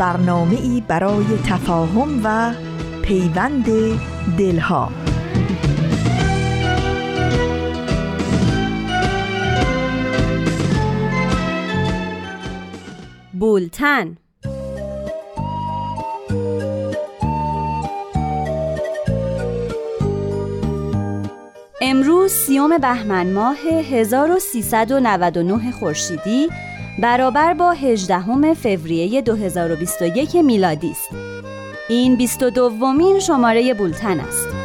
برنامه ای برای تفاهم و پیوند دلها. بولتن. امروز سیوم بهمن ماه 1399 خورشیدی برابر با 18 فوریه 2021 میلادی است. این 22 دومین شماره بولتن است.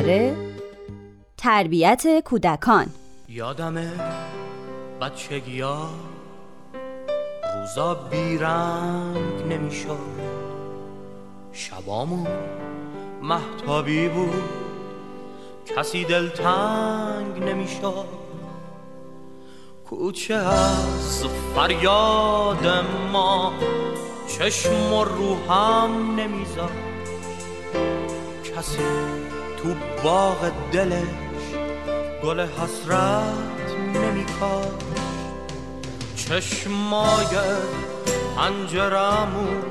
شماره تربیت کودکان. یادمه بچگی ها روزا بیرنگ نمی‌شد. شبامون محتابی بود. کسی دلتنگ نمی‌شد. کوچه از فریاد ما چشم و روحم نمیزاد. کسی تو باغ دلش گل حسرت نمیکاش. چشمای پنجرمون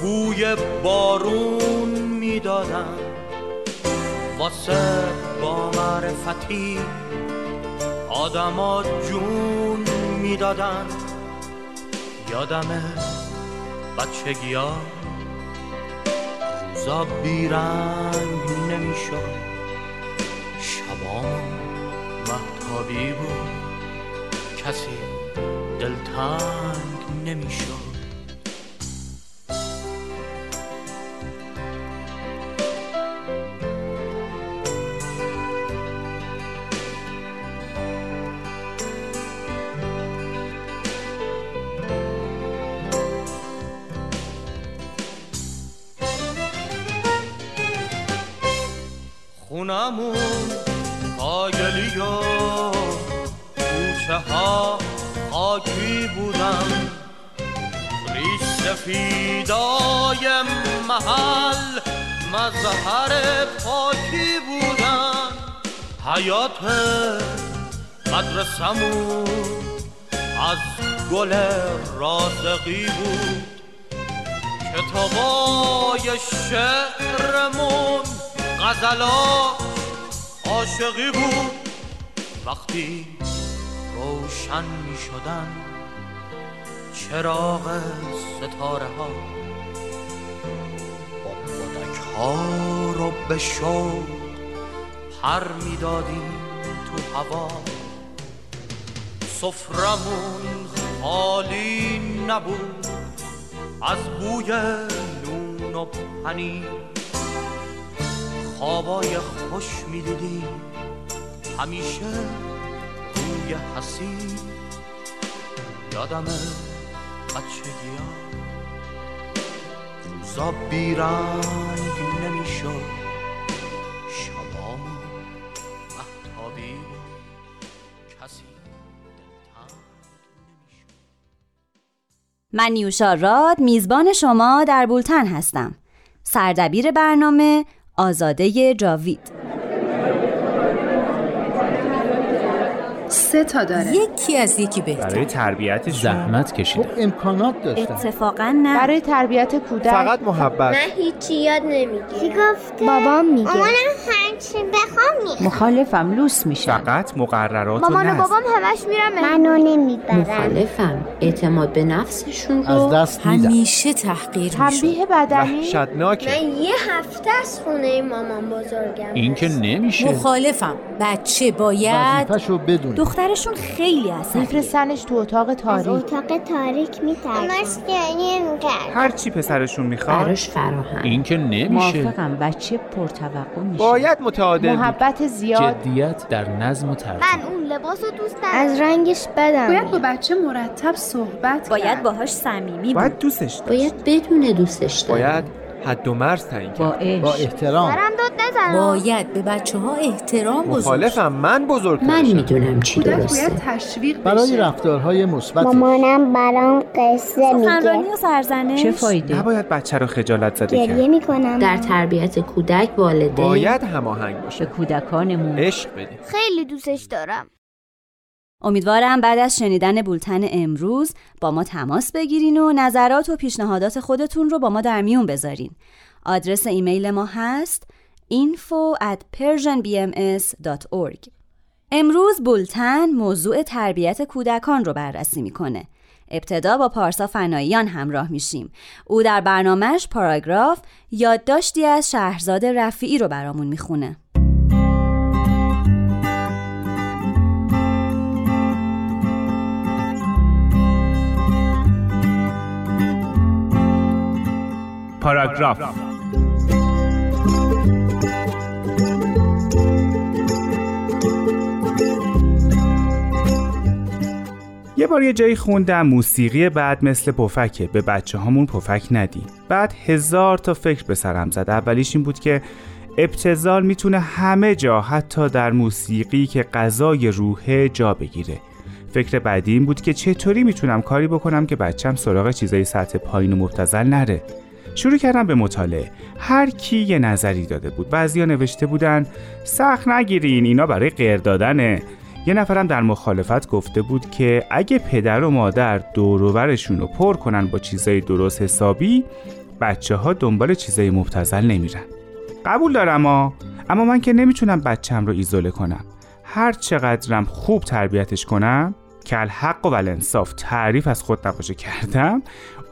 بوی بارون می‌دادن واسه با معرفتی آدما جون می‌دادن. یادمه بچگی روزا بیرنگ نمی‌شد. شبام محتابی بود. کسی دلتنگ نمی‌شد. خونمون کاگلی و کوچه ها خاکی بودن. ریش سفیدای محل مظهر پاکی بودن. حیات مدرسمون از گل رازقی بود. کتابای شعرمون غزلا عاشقی بود. وقتی روشن می شدن چراغ ستاره ها بادک ها رو به شوق پر می‌دادیم تو هوا. سفرمون خالی نبود. از بوی نون و پنیر خوابای خوش می‌دیدیم همیشه روی حسین یادم بچگی ها روزا بیرنگ نمی‌شد. من نیوشا راد میزبان شما در بولتن هستم. سردبیر برنامه آزاده جاوید. سه تا داره. یکی از یکی بهتر. برای تربیت زحمت کشید خب امکانات داشتن. اتفاقا نه. برای تربیت کودک. فقط محبت. من هیچی یاد نمی‌گیرم. چی گفته؟ بابام میگه. چی بخوام می‌خوام. مخالفم لوس میشم. فقط مقررات و مامان و بابام همش میرن منو نمی‌برن. مخالفم. اعتماد به نفسشون رو از دست میدم. همیشه تحقیر میشون تنبیه بدنی؟ وحشتناکه. من یه هفته از خونه مامان بزرگم این که نمیشه. مخالفم. بچه باید وظیفه‌شو بدونه دخترشون خیلی عصبیه. میفرستنش تو اتاق از تاریک. اتاق تاریک میترسم. همش گریه می‌کرد هر چی پسرشون می‌خواد براش فراهم. این که نمیشه. موافقم بچه پرتوقع میشه. باید متعادل محبت زیاد. جدیت در نظم و ترتیب. من اون لباس رو دوست ندارم از رنگش بدم. باید با بچه مرتب صحبت باید کرد. باهاش صمیمی باید دوستش داشت. باید بدون دوستش دارم باید حد و مرز تعیین با کرد عشق. با احترام. نزن باید به بچه ها احترام بزرگ مخالفم. من من بزرگترشم. می‌دونم چی کودک درسته. باید تشویق برای بشه رفتارهای مثبت مامانم برام قصه میگه. سخنرانی و سرزنش. چه فایده؟ نباید بچه رو خجالت زده گریه کرد. می‌کنم. در تربیت کودک والدین. باید هماهنگ به باشه کودکانمون. عشق بدیم. خیلی دوستش دارم. امیدوارم بعد از شنیدن بولتن امروز با ما تماس بگیرین و نظرات و پیشنهادات خودتون رو با ما در میون بذارین. آدرس ایمیل ما هست info at persianbms.org امروز بولتن موضوع تربیت کودکان رو بررسی می‌کنه. ابتدا با پارسا فناییان همراه میشیم. او در برنامهش پاراگراف یادداشتی از شهرزاد رفیعی رو برامون می‌خونه. پاراگراف یه بار یه جایی خوندم موسیقی بعد مثل پفکه. به بچه هامون پفک ندیم. بعد هزار تا فکر به سرم زد. اولیش این بود که ابتزال می‌تونه همه جا حتی در موسیقی که غذای روحه جا بگیره. فکر بعدی این بود که چطوری می‌تونم کاری بکنم که بچم سراغ چیزای سطح پایین و مبتزل نره. شروع کردم به مطالعه. هر کی یه نظری داده بود. بعضیا نوشته بودن سخت نگیرین اینا برای غیر دادنه. یه نفرم در مخالفت گفته بود که اگه پدر و مادر دوروبرشون رو پر کنن با چیزای درست حسابی بچه ها دنبال چیزای مبتزل نمیرن. قبول دارم ها اما من که نمی‌تونم بچم رو ایزوله کنم. هر چقدرم خوب تربیتش کنم که الحق و الانصاف تعریف از خود نباشه کردم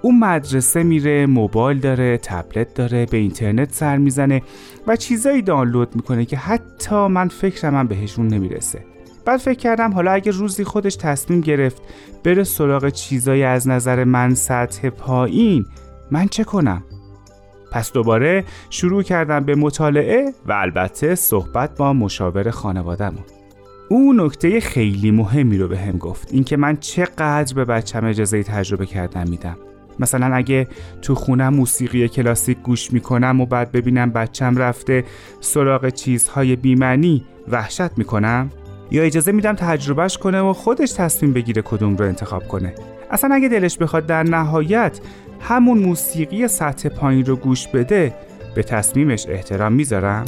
اون مدرسه میره موبایل داره تبلت داره به اینترنت سر می‌زنه و چیزایی دانلود می‌کنه که حتی من فکرم هم بهشون نمی‌رسه. بعد فکر کردم حالا اگه روزی خودش تصمیم گرفت بره سراغ چیزایی از نظر من سطح پایین من چه کنم؟ پس دوباره شروع کردم به مطالعه و البته صحبت با مشاور خانوادهمون. او نکته خیلی مهمی رو به هم گفت اینکه من چقدر به بچم اجازه تجربه کردن میدم. مثلا اگه تو خونم موسیقی کلاسیک گوش می‌کنم و بعد ببینم بچم رفته سراغ چیزهای بیمنی وحشت می‌کنم؟ یا اجازه میدم تجربهش کنه و خودش تصمیم بگیره کدوم رو انتخاب کنه اصلا اگه دلش بخواد در نهایت همون موسیقی سطح پایین رو گوش بده به تصمیمش احترام می‌ذارم؟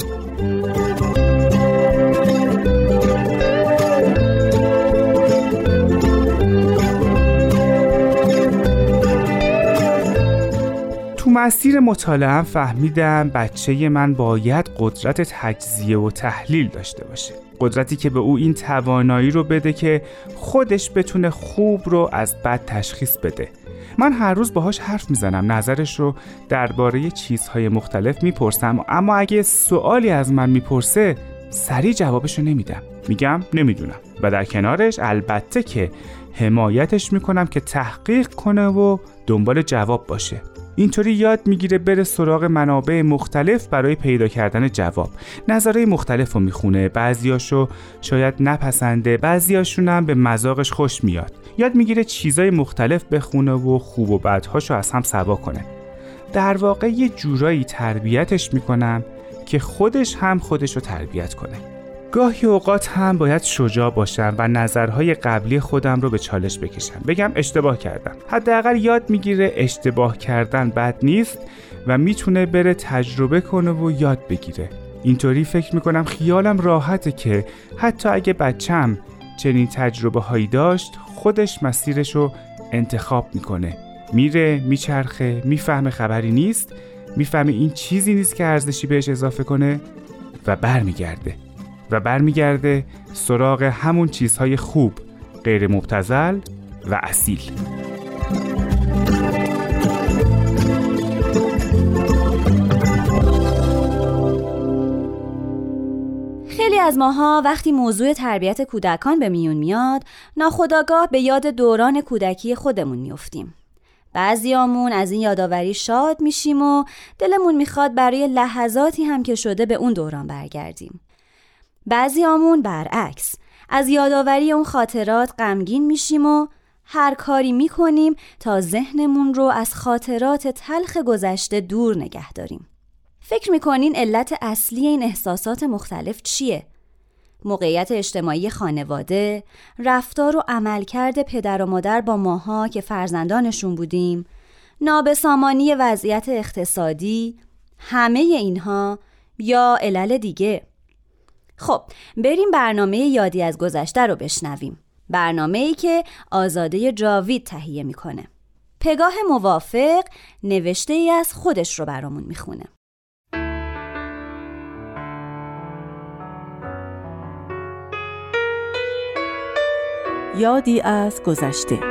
تو مسیر مطالعه فهمیدم بچه من باید قدرت تجزیه و تحلیل داشته باشه. قدرتی که به او این توانایی رو بده که خودش بتونه خوب رو از بد تشخیص بده. من هر روز باهاش حرف می‌زنم نظرش رو درباره چیزهای مختلف می‌پرسم اما اگه سوالی از من می‌پرسه سریع جوابش رو نمیدم. میگم نمی‌دونم. و در کنارش البته که حمایتش می‌کنم که تحقیق کنه و دنبال جواب باشه. اینطوری یاد می‌گیره بره سراغ منابع مختلف برای پیدا کردن جواب. نظرهای مختلف رو می‌خونه. بعضیاشو شاید نپسنده بعضیاشون هم به مذاقش خوش میاد. یاد می‌گیره چیزای مختلف بخونه و خوب و بدهاشو از هم سوا کنه. در واقع یه جورایی تربیتش می‌کنم که خودش هم خودش رو تربیت کنه. گاهی اوقات هم باید شجاع باشم و نظرهای قبلی خودم رو به چالش بکشم. بگم اشتباه کردم. حداقل یاد می‌گیره اشتباه کردن بد نیست و می‌تونه بره تجربه کنه و یاد بگیره. اینطوری فکر می‌کنم خیالم راحته که حتی اگه بچم چنین تجربه هایی داشت خودش مسیرش رو انتخاب می‌کنه. میره میچرخه می‌فهمه خبری نیست می‌فهمه این چیزی نیست که ارزشی بهش اضافه کنه و برمیگرده. و برمیگرده سراغ همون چیزهای خوب غیر مبتزل و اصیل. خیلی از ماها وقتی موضوع تربیت کودکان به میون میاد ناخداگاه به یاد دوران کودکی خودمون میفتیم. بعضیامون از این یادآوری شاد میشیم و دلمون می‌خواد برای لحظاتی هم که شده به اون دوران برگردیم. بعضیامون برعکس. از یادآوری اون خاطرات غمگین میشیم و هر کاری می‌کنیم تا ذهنمون رو از خاطرات تلخ گذشته دور نگه داریم. فکر می‌کنین علت اصلی این احساسات مختلف چیه؟ موقعیت اجتماعی خانواده، رفتار و عملکرد پدر و مادر با ماها که فرزندانشون بودیم، نابسامانی وضعیت اقتصادی، همه اینها یا علل دیگه. خب بریم برنامه یادی از گذشته رو بشنویم. برنامه ای که آزاده جاوید تهیه می‌کنه. پگاه موافق نوشته ای از خودش رو برامون می‌خونه. یادی از گذشته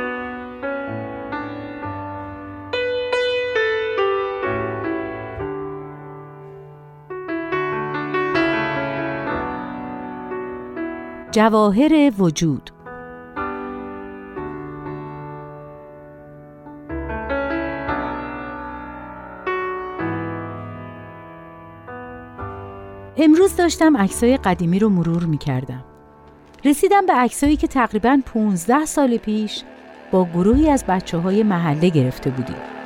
جواهر وجود امروز داشتم عکسای قدیمی رو مرور می کردم. رسیدم به عکسایی که تقریبا 15 سال پیش با گروهی از بچه های محله گرفته بودیم.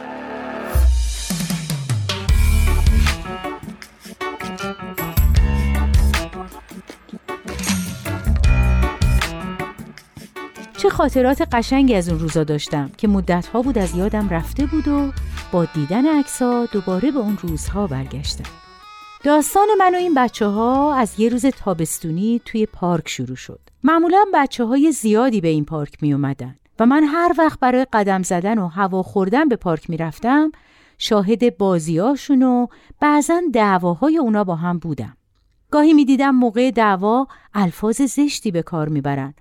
خاطرات قشنگی از اون روزا داشتم که مدتها بود از یادم رفته بود و با دیدن عکس‌ها دوباره به اون روزها برگشتم. داستان من و این بچه ها از یه روز تابستونی توی پارک شروع شد. معمولا بچه های زیادی به این پارک می اومدن و من هر وقت برای قدم زدن و هوا خوردن به پارک می رفتم شاهد بازیاشون و بعضا دعواهای اونا با هم بودم. گاهی می دیدم موقع دعوا الفاظ زشتی به کار می‌برن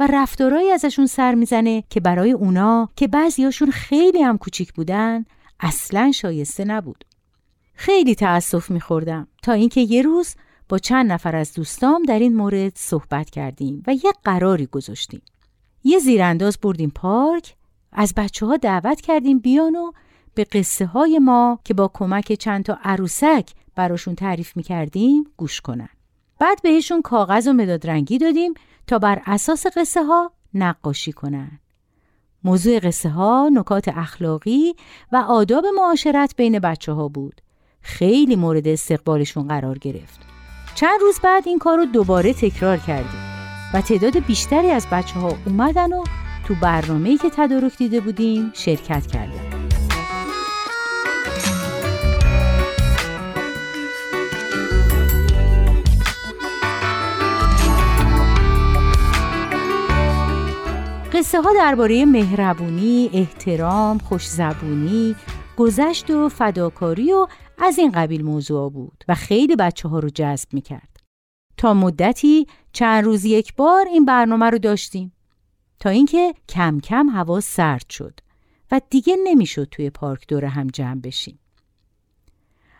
و رفتارهایی ازشون سر می‌زنه که برای اونا که بعضیاشون خیلی هم کوچیک بودن اصلا شایسته نبود. خیلی تأسف میخوردم تا اینکه یه روز با چند نفر از دوستام در این مورد صحبت کردیم و یه قراری گذاشتیم. یه زیرانداز بردیم پارک، از بچه ها دعوت کردیم بیان و به قصه های ما که با کمک چند تا عروسک براشون تعریف می‌کردیم گوش کنن. بعد بهشون کاغذ و مداد رنگی دادیم تا بر اساس قصه ها نقاشی کنن. موضوع قصه ها نکات اخلاقی و آداب معاشرت بین بچه ها بود. خیلی مورد استقبالشون قرار گرفت. چند روز بعد این کار رو دوباره تکرار کردیم و تعداد بیشتری از بچه ها اومدن و تو برنامه‌ای که تدارک دیده بودیم شرکت کردن. قصه ها درباره مهربونی، احترام، خوشزبونی، گذشت و فداکاری و از این قبیل موضوع بود و خیلی بچه ها رو جذب می کرد. تا مدتی چند روز یک بار این برنامه رو داشتیم تا اینکه کم کم هوا سرد شد و دیگه نمی‌شد توی پارک دور هم جمع بشیم.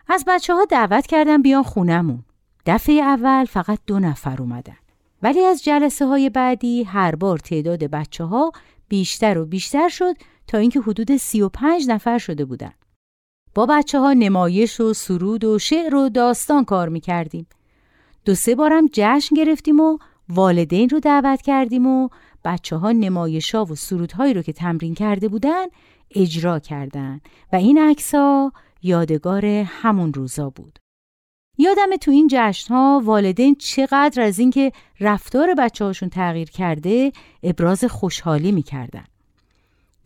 از بچه ها دعوت کردم بیان خونمون. دفعه اول فقط دو نفر اومدن. ولی از جلسه های بعدی هر بار تعداد بچه ها بیشتر و بیشتر شد تا اینکه حدود 35 نفر شده بودن. با بچه ها نمایش و سرود و شعر و داستان کار می کردیم. دو سه بارم جشن گرفتیم و والدین رو دعوت کردیم و بچه ها نمایش ها و سرودهایی رو که تمرین کرده بودن اجرا کردن و این عکس ها یادگار همون روزا بود. یادم تو این جشن ها والدین چقدر از اینکه رفتار بچه هاشون تغییر کرده ابراز خوشحالی می‌کردن.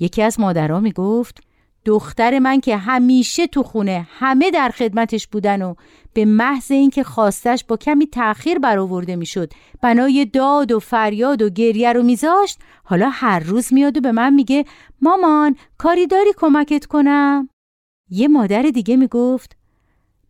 یکی از مادرها می‌گفت دختر من که همیشه تو خونه همه در خدمتش بودن و به محض اینکه خواستش با کمی تأخیر برآورده می‌شد بنای داد و فریاد و گریه رو میذاشت حالا هر روز میاد و به من میگه مامان کاری داری کمکت کنم یه مادر دیگه می‌گفت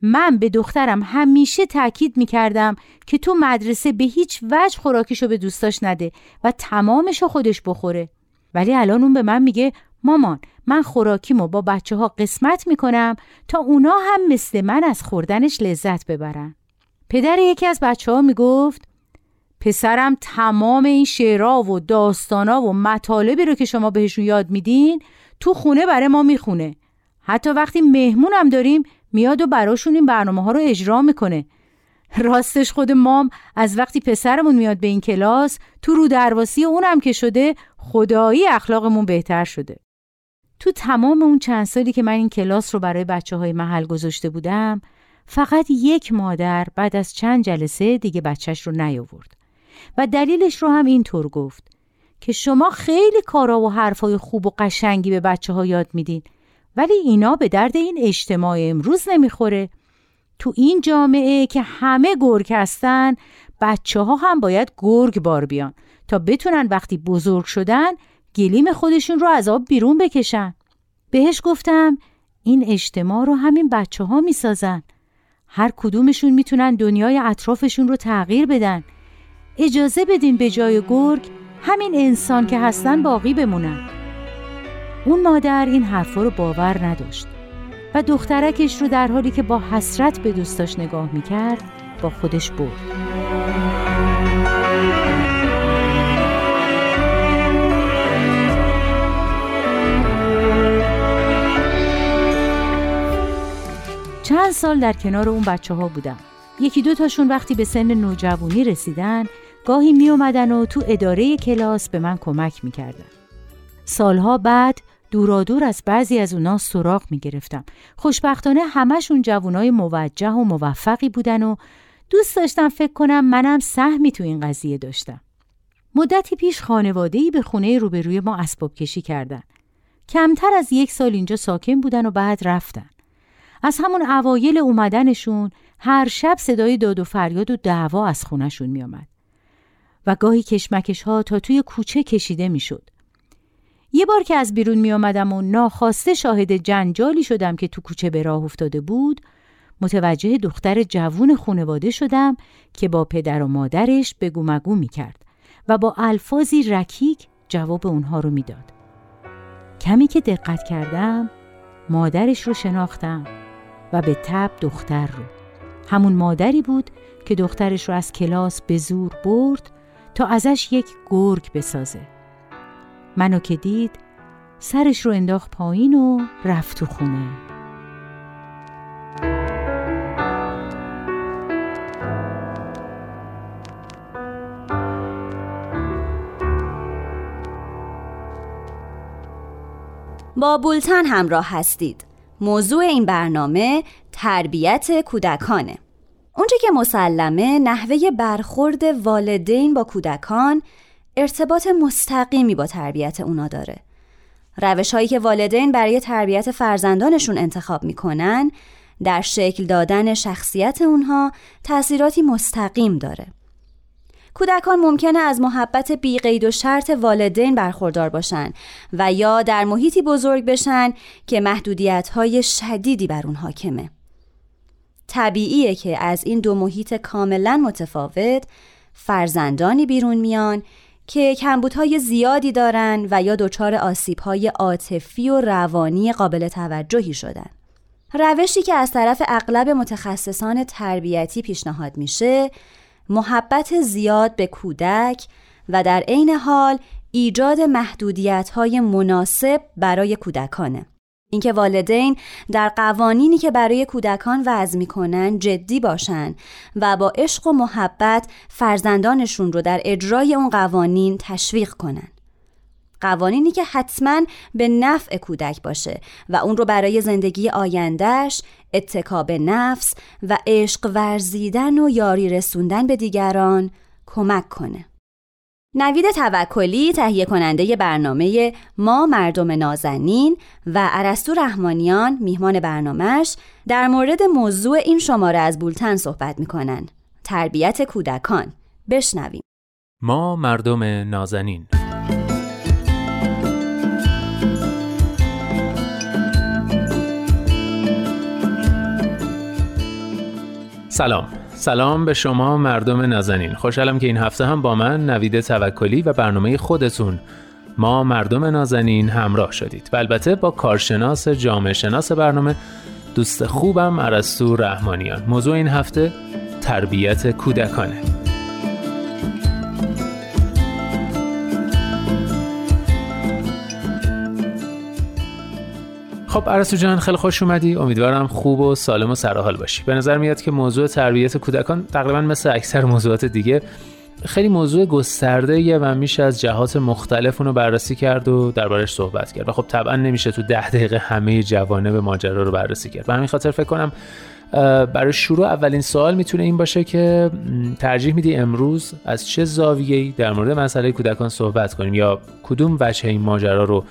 من به دخترم همیشه تاکید می کردم که تو مدرسه به هیچ وجه خوراکیشو به دوستاش نده و تمامشو خودش بخوره. ولی الان اون به من میگه مامان من خوراکیمو با بچه ها قسمت می‌کنم تا اونا هم مثل من از خوردنش لذت ببرن. پدر یکی از بچه ها می‌گفت پسرم تمام این شعرها و داستانا و مطالبی رو که شما بهشون یاد میدین تو خونه برای ما می‌خونه. حتی وقتی مهمونم داریم میاد و براشون این برنامه ها رو اجرا می‌کنه. راستش خود مام از وقتی پسرمون میاد به این کلاس تو رو درواسی اونم که شده خدایی اخلاقمون بهتر شده. تو تمام اون چند سالی که من این کلاس رو برای بچه های محل گذاشته بودم فقط یک مادر بعد از چند جلسه دیگه بچهش رو نیاورد. و دلیلش رو هم اینطور گفت که شما خیلی کارا و حرفای خوب و قشنگی به بچه ها یاد میدین. ولی اینا به درد این اجتماع امروز نمی‌خوره. تو این جامعه که همه گرگ هستن بچه ها هم باید گرگ بار بیان تا بتونن وقتی بزرگ شدن گلیم خودشون رو از آب بیرون بکشن. بهش گفتم این اجتماع رو همین بچه ها می سازن. هر کدومشون می‌تونن دنیای اطرافشون رو تغییر بدن. اجازه بدین به جای گرگ همین انسان که هستن باقی بمونن. اون مادر این حرفا رو باور نداشت و دخترکش رو در حالی که با حسرت به دوستاش نگاه می‌کرد با خودش برد. چند سال در کنار اون بچه ها بودم یکی دو تاشون وقتی به سن نوجوانی رسیدن گاهی می اومدن و تو اداره کلاس به من کمک می‌کردن. سالها بعد دورادور از بعضی از اونا سراغ می گرفتم. خوشبختانه همشون جوانای موجه و موفقی بودن و دوست داشتم فکر کنم منم سهمی تو این قضیه داشتم. مدتی پیش خانواده‌ای به خونه روبروی ما اسباب کشی کردن. کمتر از یک سال اینجا ساکن بودن و بعد رفتن. از همون اوایل اومدنشون هر شب صدای داد و فریاد و دعوا از خونشون می آمد. و گاهی کشمکش ها تا توی کوچه کشیده می شد. یه بار که از بیرون می آمدم و ناخواسته شاهد جنجالی شدم که تو کوچه به راه افتاده بود متوجه دختر جوون خونواده شدم که با پدر و مادرش بگو مگو می کرد و با الفاظی رکیک جواب اونها رو می‌داد. کمی که دقت کردم مادرش رو شناختم و به تب دختر رو همون مادری بود که دخترش رو از کلاس به زور برد تا ازش یک گرگ بسازه منو که دید سرش رو انداخت پایین و رفت تو خونه. با بولتن همراه هستید. موضوع این برنامه تربیت کودکانه. اونچه که مسلمه نحوه برخورد والدین با کودکان ارتباط مستقیمی با تربیت اونا داره روش هایی که والدین برای تربیت فرزندانشون انتخاب می‌کنن در شکل دادن شخصیت اونها تأثیراتی مستقیم داره کودکان ممکنه از محبت بیقید و شرط والدین برخوردار باشن و یا در محیطی بزرگ بشن که محدودیت های شدیدی بر اون حاکمه. طبیعیه که از این دو محیط کاملا متفاوت فرزندانی بیرون میان که کمبودهای زیادی دارن و یا دچار آسیبهای عاطفی و روانی قابل توجهی شدن. روشی که از طرف اغلب متخصصان تربیتی پیشنهاد میشه محبت زیاد به کودک و در عین حال ایجاد محدودیت های مناسب برای کودکانه. اینکه والدین در قوانینی که برای کودکان وضع می‌کنن جدی باشن و با عشق و محبت فرزندانشون رو در اجرای اون قوانین تشویق کنن. قوانینی که حتما به نفع کودک باشه و اون رو برای زندگی آیندهش اتکا به نفس و عشق ورزیدن و یاری رسوندن به دیگران کمک کنه. نوید توکلی تهیه کننده برنامه ما مردم نازنین و عرستو رحمانیان میهمان برنامهش در مورد موضوع این شماره از بولتن صحبت می‌کنن تربیت کودکان. بشنویم. ما مردم نازنین. سلام. سلام به شما مردم نازنین. خوشحالم که این هفته هم با من نوید توکلی و برنامه خودتون. ما مردم نازنین همراه شدید. و البته با کارشناس جامعه شناس برنامه دوست خوبم عرستو رحمانیان. موضوع این هفته تربیت کودکانه. خب عرستو جان خیلی خوش اومدی. امیدوارم خوب و سالم و سرحال باشی. به نظر میاد که موضوع تربیت کودکان تقریبا مثل اکثر موضوعات دیگه خیلی موضوع گسترده و میشه از جهات مختلف اونو بررسی کرد و دربارش صحبت کرد. و خب طبعا نمیشه تو ده دقیقه همه جوانب ماجرا رو بررسی کرد. و همین خاطر فکر کنم برای شروع اولین سوال می‌تونه این باشه که ترجیح میدی امروز از چه زاویه‌ای در مورد مسئله کودکان صحبت کنیم؟ یا کدوم وجه این ماجرا رو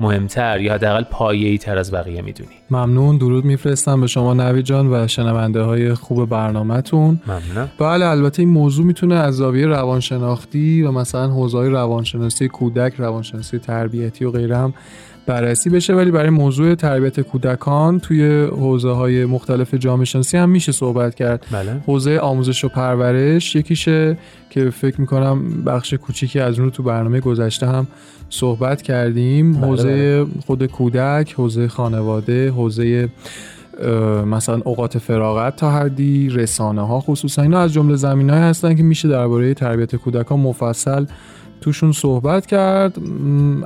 مهمتر یا حداقل پایه‌ای تر از بقیه می‌دونی. ممنون درود میفرستم به شما نوی جان و شنونده های خوب برنامهتون. ممنون بله البته این موضوع می‌تونه از زاویه روانشناختی و مثلا حوزه روانشناسی کودک روانشناسی تربیتی و غیره هم بررسی بشه ولی برای موضوع تربیت کودکان توی حوزه های مختلف جامعه شناسی هم میشه صحبت کرد. بله. حوزه آموزش و پرورش یکیشه که فکر می‌کنم بخش کوچیکی از اون رو تو برنامه گذشته هم صحبت کردیم. بله حوزه خود کودک حوزه خانواده حوزه مثلا اوقات فراغت تا حدی رسانه ها خصوصا اینا از جمله زمین های هستن که میشه درباره تربیت کودکان مفصل توشون صحبت کرد.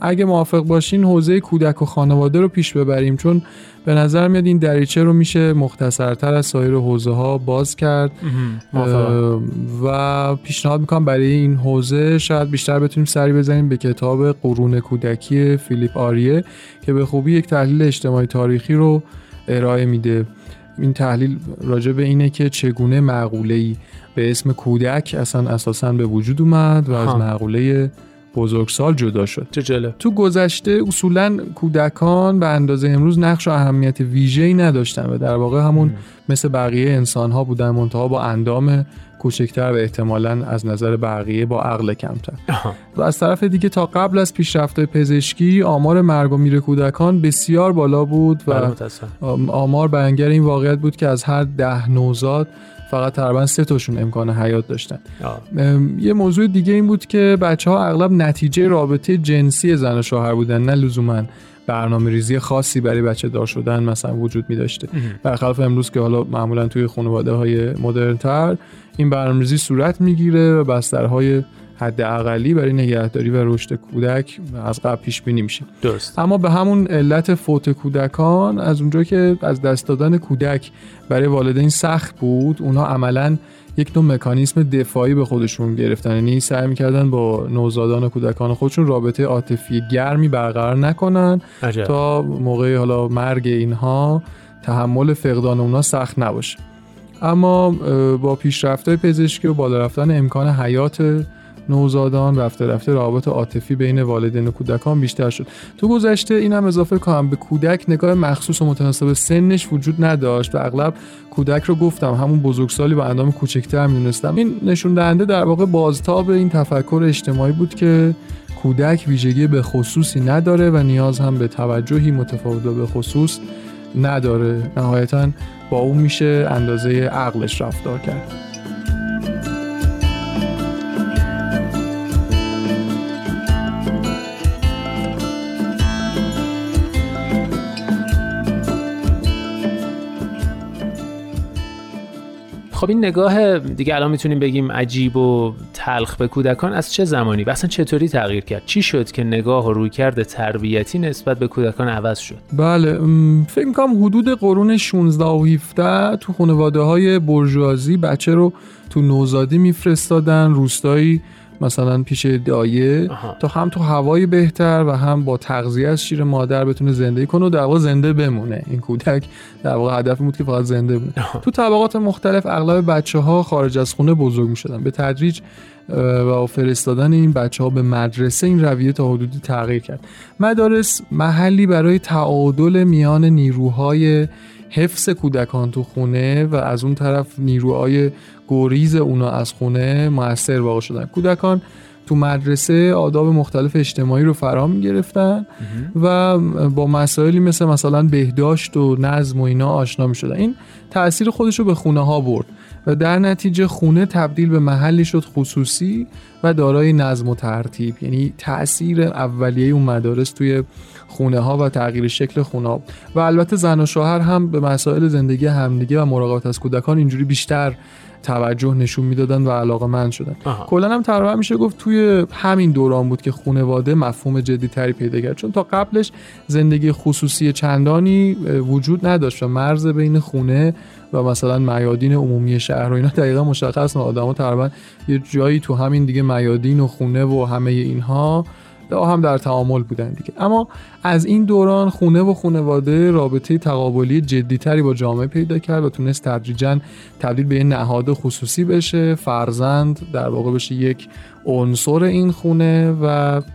اگه موافق باشین حوزه کودک و خانواده رو پیش ببریم چون به نظر میاد این دریچه رو میشه مختصرتر از سایر حوزه ها باز کرد. و پیشنهاد می‌کنم برای این حوزه شاید بیشتر بتونیم سری بزنیم به کتاب قرون کودکی فیلیپ آریه که به خوبی یک تحلیل اجتماعی تاریخی رو ارائه میده. این تحلیل راجع به اینه که چگونه معقوله ای به اسم کودک اصلا اساسا به وجود اومد و از معقوله بزرگسال جدا شد. چه تو گذشته اصولا کودکان به اندازه امروز نقش و اهمیت ویژه‌ای نداشتن و در واقع همون. مثل بقیه انسان ها بودن منتها با اندام کوچکتر و احتمالا از نظر بقیه با عقل کمتر. و از طرف دیگه تا قبل از پیشرفت پزشکی آمار مرگ و میر کودکان بسیار بالا بود و آمار بیانگر این واقعیت بود که از هر ده نوزاد فقط تقریبا سه تاشون امکان حیات داشتن. یه موضوع دیگه این بود که بچه ها اغلب نتیجه رابطه جنسی زن و شوهر بودن نه لزوما برنامه ریزی خاصی برای بچه دار شدن مثلا وجود می داشته برخلاف امروز که حالا معمولا توی خانواده های مدرن تر این برنامه ریزی صورت می‌گیره و بسترهای حد اقلی برای نگهداری و رشد کودک از قبل پیش بینی میشه. درست. اما به همون علت فوت کودکان از اونجا که از دست دادن کودک برای والدین سخت بود اونا عملا یک نوع مکانیسم دفاعی به خودشون گرفتن. یعنی سعی می‌کردن با نوزادان و کودکان خودشون رابطه عاطفی گرمی برقرار نکنن عجب. تا موقع حالا مرگ اینها تحمل فقدان اونا سخت نباشه. اما با پیشرفت پزشکی و بالا رفتن امکان حیات نوزادان رفته رفته روابط عاطفی بین والدین و کودکان بیشتر شد. تو گذشته اینم اضافه کنم به کودک نگاه مخصوص و متناسب سنش وجود نداشت و اغلب کودک رو گفتم همون بزرگسالی با اندام کوچکتر می‌دونستم. این نشون دهنده در واقع بازتاب این تفکر اجتماعی بود که کودک ویژگی به خصوصی نداره و نیاز هم به توجهی متفاوت به خصوص نداره. نهایتا با اون میشه اندازه عقلش رفتار کرد. خب این نگاه دیگه الان می‌تونیم بگیم عجیب و تلخ به کودکان از چه زمانی و اصلا چطوری تغییر کرد؟ چی شد که نگاه و رویکرد تربیتی نسبت به کودکان عوض شد؟ بله فکر می‌کنم حدود قرون 16 و 17 تو خانواده های برجوازی بچه رو تو نوزادی میفرستادن روستایی مثلا پیش دایه تا هم تو هوای بهتر و هم با تغذیه از شیر مادر بتونه زندگی کنه و در واقع زنده بمونه. این کودک در واقع هدف بود که فقط زنده بمونه تو طبقات مختلف اغلب بچه ها خارج از خونه بزرگ می شدن به تدریج و فرستادن این بچه ها به مدرسه این رویه تا حدودی تغییر کرد. مدارس محلی برای تعادل میان نیروهای حفظ کودکان تو خونه و از اون طرف نیروهای گریز اونا از خونه موثر واقع شدن. کودکان تو مدرسه آداب مختلف اجتماعی رو فرام گرفتن و با مسائلی مثل مثلا بهداشت و نظم و اینا آشنا می شدن این تاثیر خودش رو به خونه ها برد و در نتیجه خونه تبدیل به محلی شد خصوصی و دارای نظم و ترتیب. یعنی تاثیر اولیه اون مدارس توی خونه ها و تغییر شکل خونه ها و البته زن و شوهر هم به مسائل زندگی همدیگه و مراقبت از کودکان اینجوری بیشتر توجه نشون می‌دادن و علاقه من شدن. کلا هم تقریبا میشه گفت توی همین دوران بود که خانواده مفهوم جدی تری پیدا کرد. چون تا قبلش زندگی خصوصی چندانی وجود نداشت و مرز بین خونه و مثلا میادین عمومی شهر و اینا دقیقا مشخص نه آدما تقریبا یه جایی تو همین دیگه میادین و خونه و همه اینها هم در تعامل بودن دیگه. اما از این دوران خونه و خونواده رابطه تقابلی جدیتری با جامعه پیدا کرد و تونست تدریجا تبدیل به یه نهاد خصوصی بشه. فرزند در واقع بشه یک عنصر این خونه و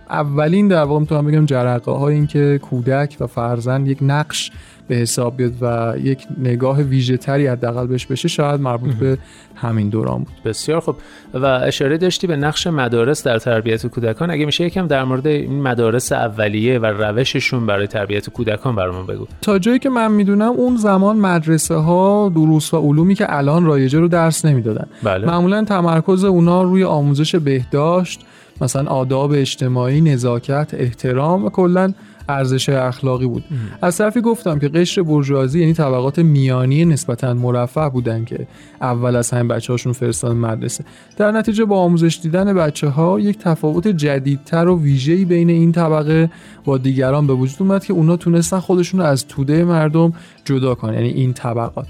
اولین در واقع می‌تونم بگم جرقه های این که کودک و فرزند یک نقش به حساب بیاد و یک نگاه ویژه تری حداقل بهش بشه شاید مربوط به همین دوران بود. بسیار خوب. و اشاره داشتی به نقش مدارس در تربیت کودکان. اگه میشه یکم در مورد این مدارس اولیه و روششون برای تربیت کودکان برامون بگو. تا جایی که من می‌دونم اون زمان مدرسه ها دروس و علومی که الان رایجه رو درس نمی‌دادن. بله. معمولا تمرکز اونا روی آموزش بهداشت مثلا آداب اجتماعی نزاکت احترام و کلا ارزش اخلاقی بود. از طرفی گفتم که قشر برجوازی یعنی طبقات میانی نسبتا مرفه بودن که اول از همین بچه هاشون فرستادن مدرسه. در نتیجه با آموزش دیدن بچه ها یک تفاوت جدیدتر و ویژه‌ای بین این طبقه با دیگران به وجود اومد که اونا تونستن خودشون رو از توده مردم جدا کنن یعنی این طبقات.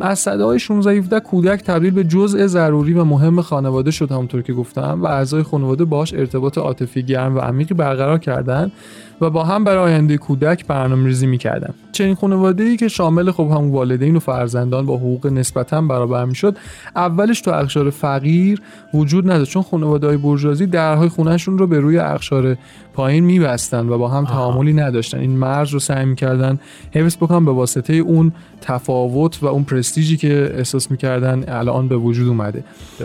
از صدای 16 17 کودک تبدیل به جزء ضروری و مهم خانواده شد همونطور که گفتم و اعضای خانواده باش ارتباط عاطفی گرم و عمیقی برقرار کردن و با هم برای آینده کودک برنامه ریزی می‌کردن. چنین خانواده ای که شامل خب هم والدین و فرزندان با حقوق نسبتا برابر می‌شد اولش تو اقشار فقیر وجود نداشت. چون خانواده های برجوازی درهای خونهشون رو به روی اقشار پایین میبستن و با هم تعاملی نداشتن. این مرز رو سعی می‌کردن حفظ بکنن به واسطه اون تفاوت و اون پرستیژی که احساس می‌کردن الان به وجود اومده.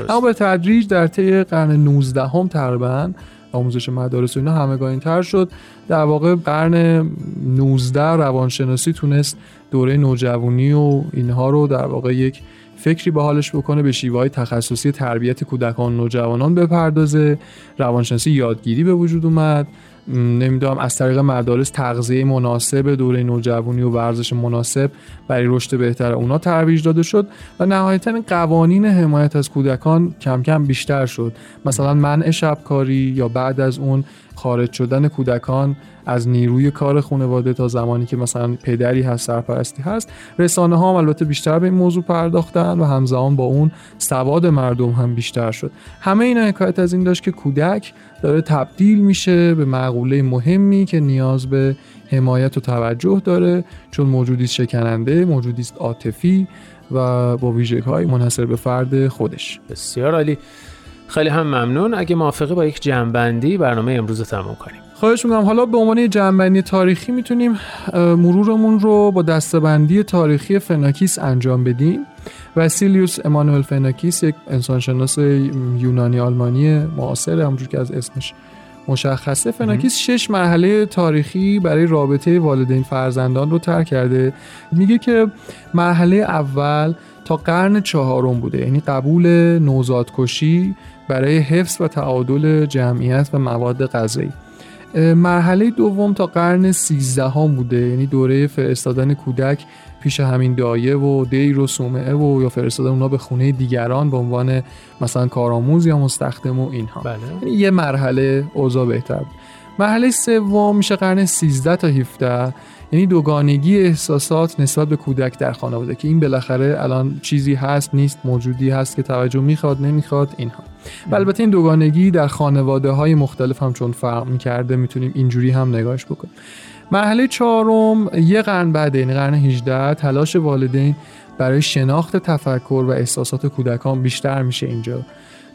اما به تدریج در طی قرن 19 هم تقریبا آموزش مدارس و اینا همگانی تر شد. در واقع قرن 19 روانشناسی تونست دوره نوجوانی و اینها رو در واقع یک فکری به حالش بکنه به شیوه های تخصصی تربیت کودکان و نوجوانان بپردازه. روانشناسی یادگیری به وجود اومد. نمی‌دونم از طریق مدارس تغذیه مناسب دوره نوجوانی و ورزش مناسب برای رشد بهتر اونا ترویج داده شد و نهایتا قوانین حمایت از کودکان کم کم بیشتر شد. مثلا منع شبکاری یا بعد از اون خارج شدن کودکان از نیروی کار خانواده تا زمانی که مثلا پدری هست سرپرستی هست رسانه ها هم البته بیشتر به این موضوع پرداختن و همزمان با اون سواد مردم هم بیشتر شد. همه اینا حکایت از این داشت که کودک داره تبدیل میشه به معقوله مهمی که نیاز به حمایت و توجه داره چون موجودی شکننده موجودی عاطفی و با ویژگی های منحصر به فرد خودش. بسیار عالی. خیلی هم ممنون. اگه موافقه با یک جنبندی برنامه امروز رو تمام کنیم. خواهش می‌کنم. حالا به عنوان جنبندی تاریخی می‌تونیم مرورمون رو با دستبندی تاریخی فناکیس انجام بدیم. وسیلیوس امانوئل فناکیس یک انسانشناس یونانی آلمانی معاصر همونجور که از اسمش مشخصه. فناکیس شش مرحله تاریخی برای رابطه والدین فرزندان رو ترک کرده. میگه که مرحله اول تا قرن چهارم بوده یعنی قبول نوزادکشی. برای حفظ و تعادل جمعیت و مواد غذایی. مرحله دوم تا قرن سیزدهم بوده. یعنی دوره فرستادن کودک پیش همین دایه و دیر و سومعه و یا فرستادن اونا به خونه دیگران به عنوان مثلا کارآموز یا مستخدم و اینها. بله. یعنی یه مرحله اوضاع بهتر بود. مرحله سوم میشه قرن 13 تا 17 یعنی دوگانگی احساسات نسبت به کودک در خانواده که این بالاخره الان چیزی هست نیست موجودی هست که توجه می‌خواد نمی‌خواد اینها. و البته این دوگانگی در خانواده های مختلف هم چون فرق می‌کرده می‌تونیم اینجوری هم نگاهش بکنیم. مرحله چهارم یه قرن بعد یعنی قرن 18 تلاش والدین برای شناخت تفکر و احساسات کودکان بیشتر میشه اینجا.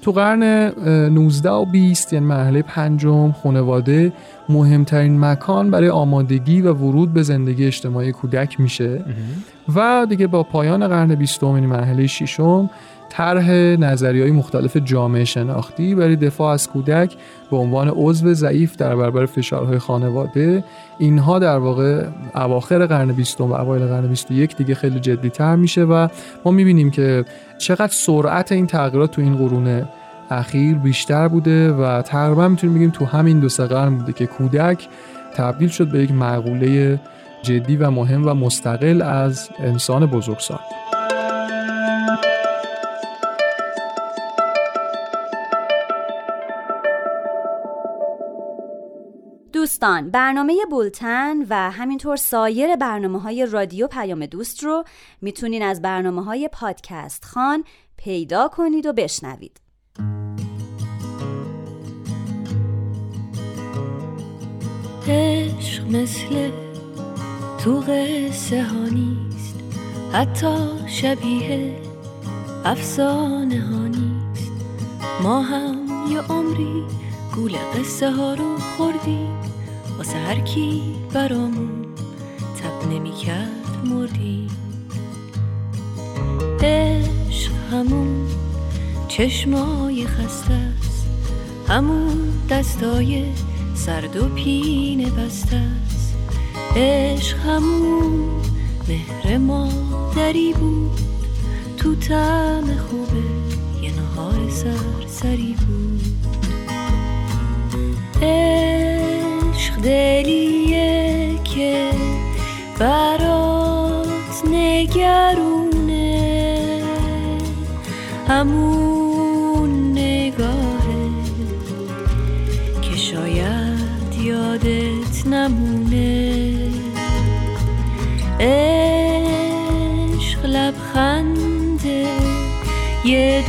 تو قرن 19 و 20 یعنی مرحله پنجم خانواده مهمترین مکان برای آمادگی و ورود به زندگی اجتماعی کودک میشه. و دیگه با پایان قرن 20 یعنی مرحله ششم طرح نظریه مختلف جامعه شناختی برای دفاع از کودک به عنوان عضو ضعیف در برابر فشارهای خانواده اینها در واقع اواخر قرن بیستم و اوایل قرن 21 دیگه خیلی جدی تر میشه و ما می‌بینیم که چقدر سرعت این تغییرات تو این قرون اخیر بیشتر بوده و تقریبا می‌تونیم بگیم تو همین دو سه قرن بوده که کودک تبدیل شد به یک معقوله جدی و مهم و مستقل از انسان بزرگسال. دوستان برنامه بولتن و همینطور سایر برنامه های رادیو پیام دوست رو می‌تونین از برنامه های پادکست خان پیدا کنید و بشنوید. عشق مثل تو قصه ها نیست حتی شبیه افسانه ها نیست. ما هم یه عمری گول قصه ها رو خوردیم. واسه هر کی برامون تب نمی کرد مردیم عشق همون چشمای خسته است. همون دستای سرد و پینه بسته است. عشق همون مهر مادری بود. تو تم خوبه یه نهار سرسری بود. دلیه که برات نگرونه. همون نگاهه که شاید یادت نمونه. عشق لبخنده یه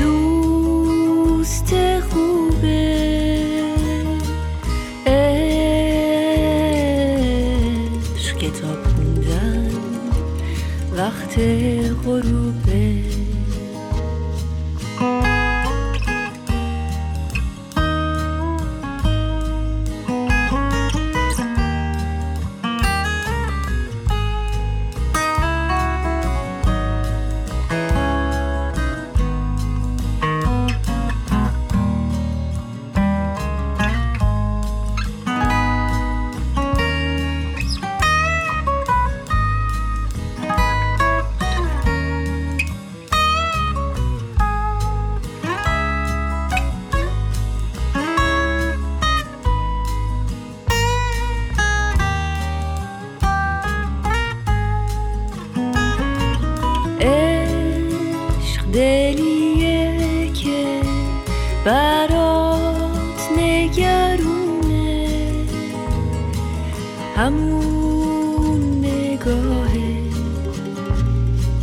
همون نگاهه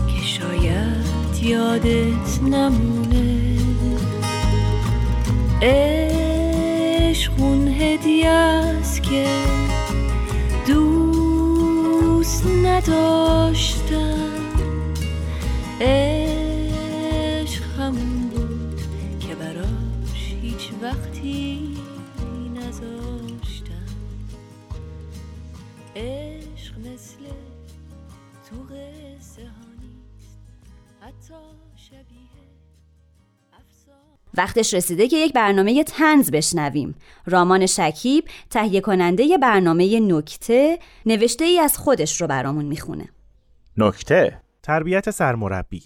که شاید یادت نمونه وقتش رسیده که یک برنامه تنز بشنویم. رامان شکیب تهیه کننده برنامه نکته نوشته ای از خودش رو برامون می‌خونه. نکته؟ تربیت سرمربی.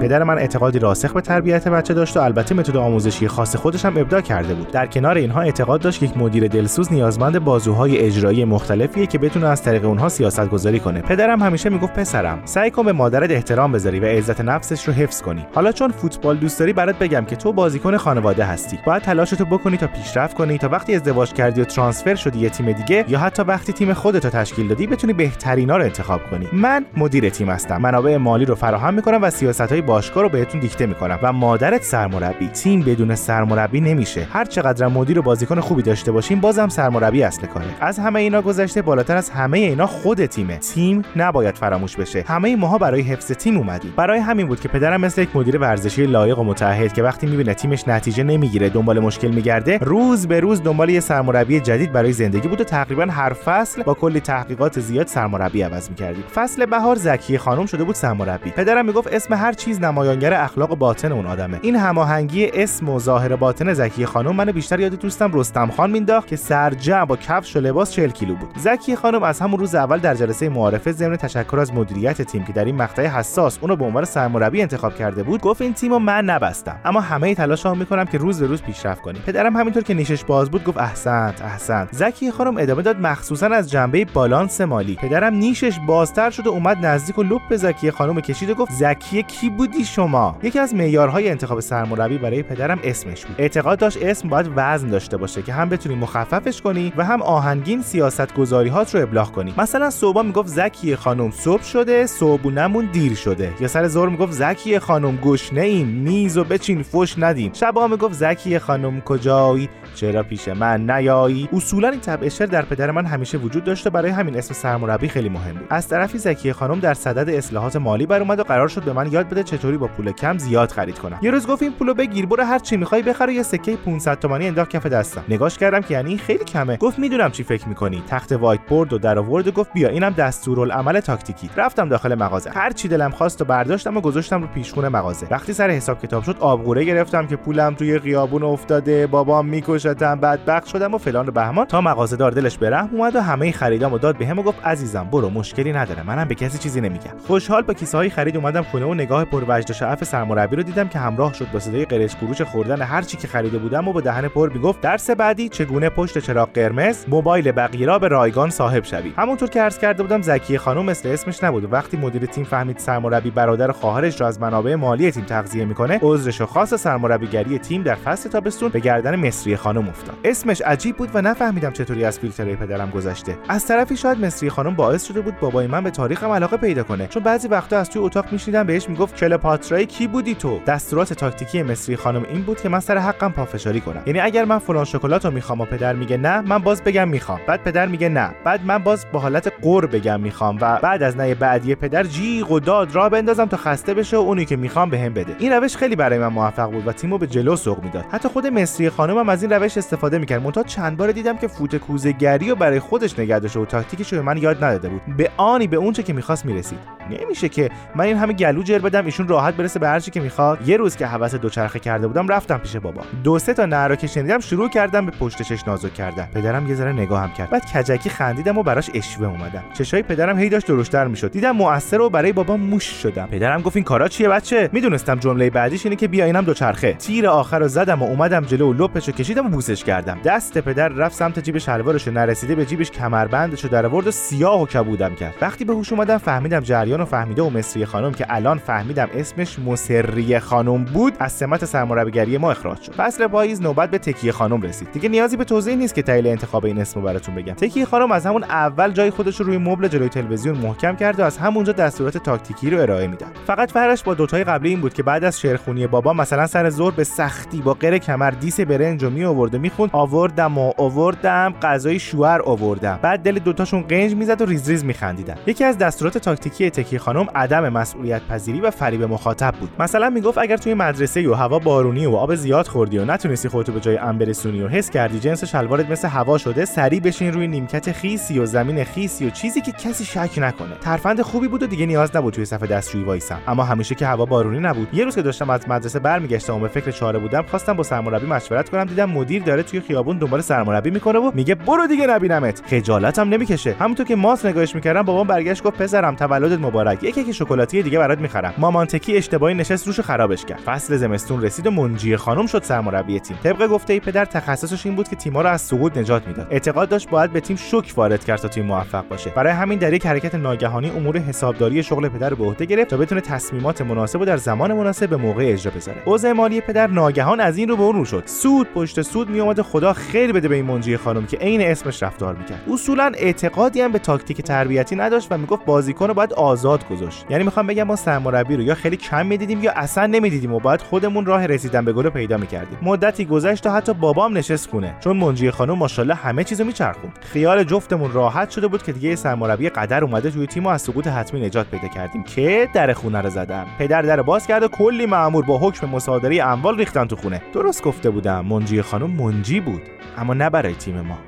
پدر من اعتقادی راسخ به تربیت بچه داشت و البته متد آموزشی خاص خودش هم ابداع کرده بود. در کنار اینها اعتقاد داشت یک مدیر دلسوز نیازمند بازوهای اجرایی مختلفیه که بتونه از طریق اونها سیاست گذاری کنه. پدرم همیشه می‌گفت پسرم سعی کن به مادرت احترام بذاری و عزت نفسش رو حفظ کنی. حالا چون فوتبال دوست داری برات بگم که تو بازیکن خانواده هستی. باید تلاشتو بکنی تا پیشرفت کنی. تا وقتی ازدواج کردی و ترانسفر شدی یه تیم دیگه یا حتی وقتی تیم خودت رو تشکیل دادی بتونی بهترینا رو انتخاب کنی. من مدیر تیم هستم. منابع مالی رو فراهم می‌کنم و سیاستهای باشگاه رو بهتون دیکته می‌کنم و مادرت سرمربی. تیم بدون سرمربی نمیشه. هر چقدر مدیر و بازیکن خوبی داشته باشیم بازم سرمربی اصل کاره. از همه اینا گذشته بالاتر از همه اینا خود تیمه. تیم نباید فراموش بشه. همه ماها برای حفظ تیم اومدیم. برای همین بود که پدرم مثل یک مدیر ورزشی لایق و متعهد که وقتی می‌بینه تیمش نتیجه نمی‌گیره دنبال مشکل میگرده روز به روز دنبال یه سرمربی جدید برای زندگی بود و تقریبا هر فصل با کلی تحقیقات زیاد سرمربی عوض می‌کردیم. فصل بهار زکی خانم شده بود سرمربی. پدرم می‌گفت اسم هر چیز نمایانگر اخلاق باطن اون آدمه. این هماهنگی اسم و ظاهر باطن زکی خانم منو بیشتر یاد دوستم رستم خان مینداخت که سرجع با کفش و لباس 40 کیلو بود. زکی خانم از همون روز اول در جلسه معارفه ضمن تشکر از مدیریت تیم که در این مقطع حساس اونو به عنوان سرمربی انتخاب کرده بود گفت این تیمو من نبستم. اما همه تلاشمو می‌کنم که روز به روز پیشرفت کنیم. پدرم همینطور که نیشش باز بود گفت احسنت احسنت. زکی خانم ادامه داد مخصوصا از جنبه بالانس مالی. پدرم نیشش بازتر شد و اومد نزدیک و لپ به زکی خانم کشید و گفت زکی کی بودی شما. یکی از معیارهای انتخاب سرمربی برای پدرم اسمش بود. اعتقاد داشت اسم باید وزن داشته باشه که هم بتونی مخففش کنی و هم آهنگین سیاست گذاریهات رو ابلاغ کنی. مثلا صبح می‌گفت زکی خانم صبح شده صبحونمون دیر شده. یا سر ظهر می‌گفت زکی خانم گشنه ایم میز و بچین فش ندیم شبا می‌گفت زکی خانم کجایی؟ چرا پیش من نیایی؟ اصولا این طبع شعر در پدر من همیشه وجود داشت و برای همین اسم سرمربی خیلی مهم بود. از طرفی زکی خانم در صدد اصلاحات مالی بر اومد و قرار شد به من یاد بده چطوری با پول کم زیاد خرید کنم. یه روز گفت این پولو بگیر برو هر چی می‌خوای بخر و یه سکه 500 تومانی انداخت کف دستم. نگاش کردم که یعنی خیلی کمه. گفت می‌دونم چی فکر می‌کنی. تخت وایت بورد و در آورد و گفت بیا اینم دستورالعمل تاکتیکی. رفتم داخل مغازه. هر چی دلم خواست و برداشتم و گذاشتم رو پیشخونه مغازه. وقتی سر حساب کتاب شد آبغوره گرفتم که پولم توی خیابون افتاده. بابام میکشتم بدبخت شدم و فلان و بهمان تا مغازه دار دلش برحم اومد و همه خریدامو داد بهم و گفت عزیزم برو مشکلی نداره منم به کسی چیزی نمیگم. خوشحال با کیسه های خرید اومدم خونه و نگاه پر وجد و شعف سرمربی رو دیدم که همراه شد با صدای قرش قروش خوردن هر چی که خریده بودم و با دهن پر می‌گفت درس بعدی چگونه پشت چراغ قرمز موبایل بقیه را به رایگان صاحب شوی. همونطور که عرض کرده بودم زکی خانم مثل اسمش نبود وقتی مدیر تیم فهمید سرمربی برادر خواهرش را از منابع مالی تیم تغذیه می‌کنه عذرش و خاص سرمربیگری تیم در فصل تابستون به گردن مصری خانم افتاد. اسمش عجیب بود و نفهمیدم چطوری از فیلترهای پدرم گذشته. از طرفی شاید مصری خانم باعث شده بود بابای من به تاریخم علاقه پیدا کنه. چون بعضی وقتا از توی اتاق میشنیدم بهش می‌گفت کلپاترای کی بودی تو؟ دستورات تاکتیکی مصری خانم این بود که من سر حقم پافشاری کنم. یعنی اگر من فلان شکلات رو می‌خوام و پدر میگه نه من باز بگم می‌خوام. بعد پدر میگه نه. بعد من باز با حالت قر بگم می‌خوام و بعد از نه بعدی پدر جیغ و داد را بندازم تا خسته بشه و اونی که می‌خوام بهم بده. این روش خیلی برای من موفق بود و تیمو به جلو سوق می‌داد. حتی خود مصری خانم هم از این روش استفاده می‌کرد. منتها چند بار دیدم که فوت کوزهگری و برای خودش نگه داشته و تاکتیکش رو من یاد نداده بود. به آنی به اونچه که می‌خواست می‌رسید. نمیشه که من این همه گلو جر بدم ایشون راحت برسه به هر چی که می‌خواد. یه روز که حوس دوچرخه کرده بودم رفتم پیش بابا. دو سه تا نعره که شنیدم شروع کردم به پشت چش نازک کردن. پدرم یه ذره نگاهم کرد. بعد کجکی خندیدم و براش اشوه اومدم. چشای پدرم هی داشت درشتر می‌شد. دیدم موثر و برای بابا موش شدم. پدرم گفت این کارا چیه بچه؟ می‌دونستم جمله بعدیش اینه که بیا اینم دوچرخه. تیر آخر رو زدم و اومدم جلو و لپشو کشیدم بوسش کردم. دست پدر رفت سمت جیب شلوارش نرسیده به جیبش کمربندش رو در آورد و سیاه و کبودم کرد. وقتی به هوش اومدم فهمیدم جریان و فهمیده و مصری خانم که الان فهمیدم اسمش مسری خانم بود از سمت سرمربیگری ما اخراج شد. فصل پاییز نوبت به تکیه خانم رسید. دیگه نیازی به توضیح نیست که دلیل انتخاب این اسمو براتون بگم. تکی خانم از همون اول جای خودش رو روی مبل جلوی تلویزیون محکم کرد و از همونجا دستورات تاکتیکی رو ارائه می‌داد. فقط فرقش با دوتای قبلی این بود که بعد از شعرخونی بابا مثلا سر ظهر به سختی با قر کمر دیس برنج رو می آورد می‌خوند آوردم و آوردم غذای شوهر آوردم. بعد دل دوتاشون قنج می‌زد و ریز ریز میخندیدن. یکی از دستورات تاکتیکی تکی خانم عدم مسئولیت پذیری و فریب مخاطب بود. مثلا می‌گفت اگر توی مدرسه و هوا بارونی و آب زیاد خوردی و نتونستی خودتو به جای امن برسونی و حس کردی جنس شلوارت مثل هوا شده سریع بشین روی نیمکت خیسی و زمین خیسی و چیزی که کسی شک نکنه. ترفند خوبی بود و دیگه نیاز نبود توی صف دستشویی وایسم. اما همیشه که هوا بارونی نبود. یه روز که داشتم از مدرسه برمیگشتم و به فکر چاره بودم خواستم با سرمربی مشورت کنم. دیدم مدیر داره توی خیابون دنبال سرمربی می‌کنه و میگه برو دیگه نبینمت. خجالتم نمی‌کشه. همونطور که ماست نگاهش می‌کردم بابام برگشت گفت پسرم تولدت مبارک. یکی که شکلاتی دیگه برات می‌خرم. مامانتکی اشتباهی نشست روش خرابش کرد. فصل زمستون رسید و منجی خانم شد سرمربی تیم. طبق گفته ای پدر تخصصش این بود که تیم‌ها رو از سقوط نجات می‌داد. اعتقاد داشت باید به تیم شوک وارد کرد تا تیم موفق باشه. برای همین در یک حرکت ناگهانی امور حسابداری شغل پدر به عهده گرفت تا بتونه تصمیمات مناسب و در زمان مناسب به موقع اجرا بذاره. اوضاع مالی پدر ناگهان از این رو به اون رو شد. سود پشت سود میومد خدا خیر بده به این منجی خانم که عین اسمش رفتار می‌کرد. اصولا اعتقادی هم به تاکتیک تربیتی نداشت و می‌گفت بازیکن رو باید آزاد گذاشت. یعنی می‌خوام بگم ما سرمربی رو یا خیلی کم می‌دیدیم یا اصلا نمی‌دیدیم و باید خودمون راه رسیدن به گل رو پیدا می‌کردیم. مدتی گذشت تا حتی بابام نشست کنه چون منجی خانم ماشاءالله همه چیزو میچرخون خیال جفتمون راحت شده بود که دیگه سرمربی قدر اومده توی تیم و از سقوط حتمی نجات پیدا کردیم که در خونه رو زدم. پدر در باز کرد و کلی مأمور با حکم مصادره اموال ریختن تو خونه. درست گفته بودم منجی خانم منجی بود اما نه برای تیم ما.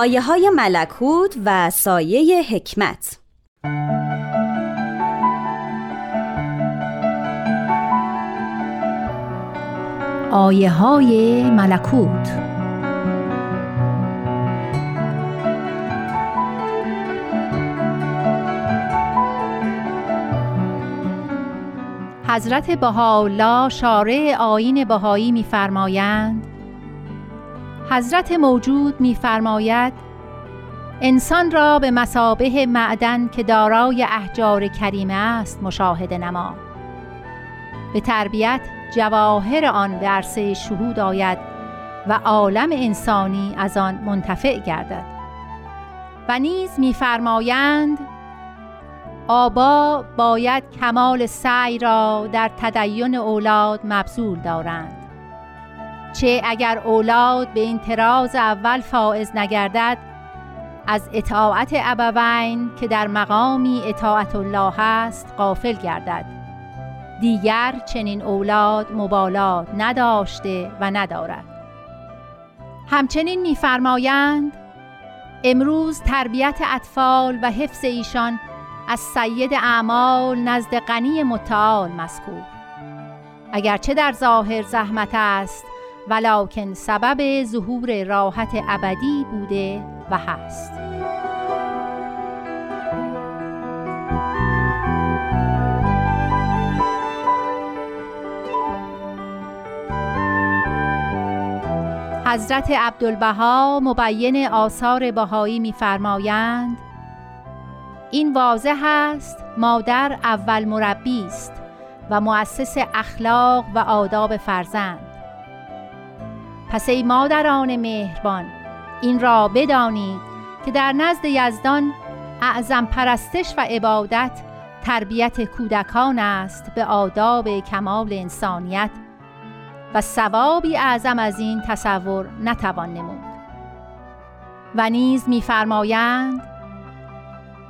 آیه های ملکوت و سایه حکمت. آیه های ملکوت. حضرت بهاءالله شارع آیین بهایی می‌فرمایند حضرت موجود می‌فرماید انسان را به مسابه معدن که دارای احجار کریمه است مشاهده نما. به تربیت جواهر آن عرصه شهود آید و عالم انسانی از آن منتفع گردد. و نیز می‌فرمایند آبا باید کمال سعی را در تدین اولاد مبذول دارند. چه اگر اولاد به این تراز اول فائز نگردد از اطاعت ابوین که در مقامی اطاعت الله است غافل گردد. دیگر چنین اولاد مبالات نداشته و ندارد. همچنین می‌فرمایند امروز تربیت اطفال و حفظ ایشان از سید اعمال نزد غنی متعال مذکور. اگرچه در ظاهر زحمت است ولکن سبب ظهور راحت ابدی بوده و هست. حضرت عبدالبها مبین آثار بهایی می‌فرمایند این واضح است مادر اول مربی است و مؤسس اخلاق و آداب فرزند. پس ای مادران مهربان این را بدانید که در نزد یزدان اعظم پرستش و عبادت تربیت کودکان است به آداب کمال انسانیت و ثوابی اعظم از این تصور نتوان نمود. و نیز می‌فرمایند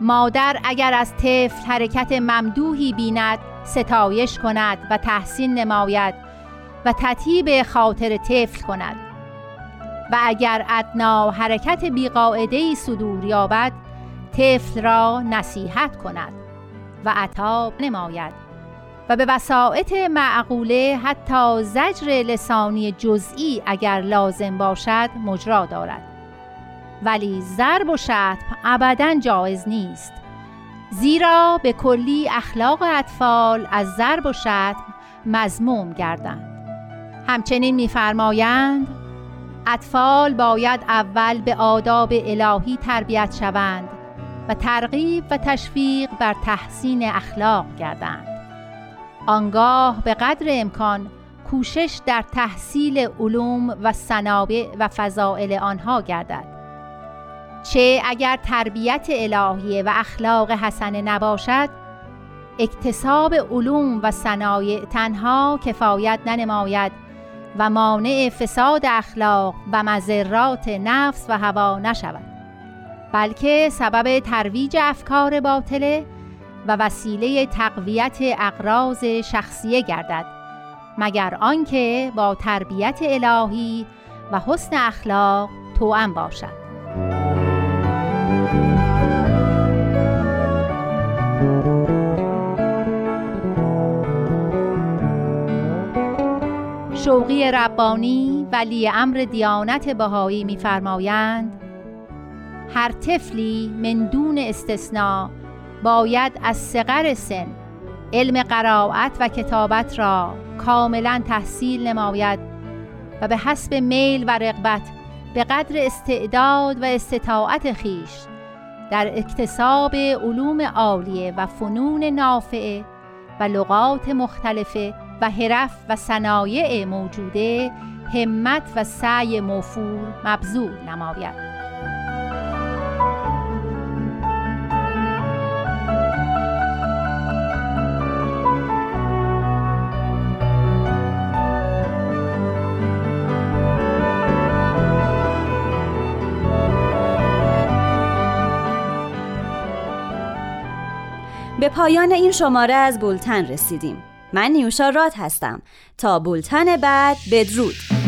مادر اگر از طفل حرکت ممدوحی بیند ستایش کند و تحسین نماید و تطیب خاطر طفل کند. و اگر ادنا حرکت بیقاعدهی صدور یابد طفل را نصیحت کند و عطاب نماید. و به وسائط معقوله حتی زجر لسانی جزئی اگر لازم باشد مجرا دارد. ولی ضرب و شتم ابدا جایز نیست. زیرا به کلی اخلاق اطفال از ضرب و شتم مزموم گردند. همچنین می‌فرمایند اطفال باید اول به آداب الهی تربیت شوند و ترغیب و تشویق بر تحسین اخلاق گردند. آنگاه به قدر امکان کوشش در تحصیل علوم و صنابع و فضائل آنها گردد. چه اگر تربیت الهیه و اخلاق حسنه نباشد اکتساب علوم و صنایع تنها کفایت ننماید و مانع فساد اخلاق و مذرات نفس و هوا نشود بلکه سبب ترویج افکار باطله و وسیله تقویت اقراض شخصیه گردد مگر آنکه با تربیت الهی و حسن اخلاق توأم باشد. شوقی ربانی ولی امر دیانت بهایی می‌فرمایند هر طفلی من دون استثناء باید از صغر سن علم قرائت و کتابت را کاملا تحصیل نماید و به حسب میل و رغبت به قدر استعداد و استطاعت خیش در اکتساب علوم عالیه و فنون نافعه و لغات مختلفه و حرف و صنایع موجوده همت و سعی موفور مبذول نماید. به پایان این شماره از بولتن رسیدیم. من نیوشا راد هستم. تا بولتن بعد بدرود.